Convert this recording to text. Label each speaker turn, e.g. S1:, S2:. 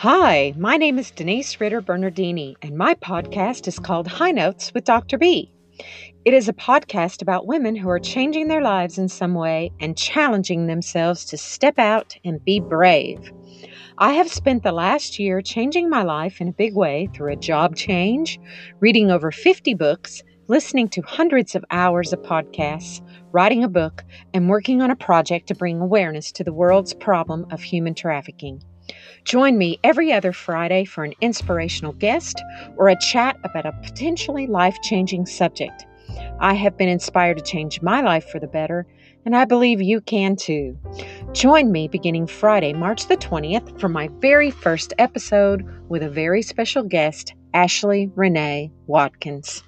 S1: Hi, my name is Denise Ritter Bernardini, and my podcast is called High Notes with Dr. B. It is a podcast about women who are changing their lives in some way and challenging themselves to step out and be brave. I have spent the last year changing my life in a big way through a job change, reading over 50 books, listening to hundreds of hours of podcasts, writing a book, and working on a project to bring awareness to the world's problem of human trafficking. Join me every other Friday for an inspirational guest or a chat about a potentially life changing subject. I have been inspired to change my life for the better, and I believe you can too. Join me beginning Friday, March the 20th, for my very first episode with a very special guest, Ashley Renee Watkins.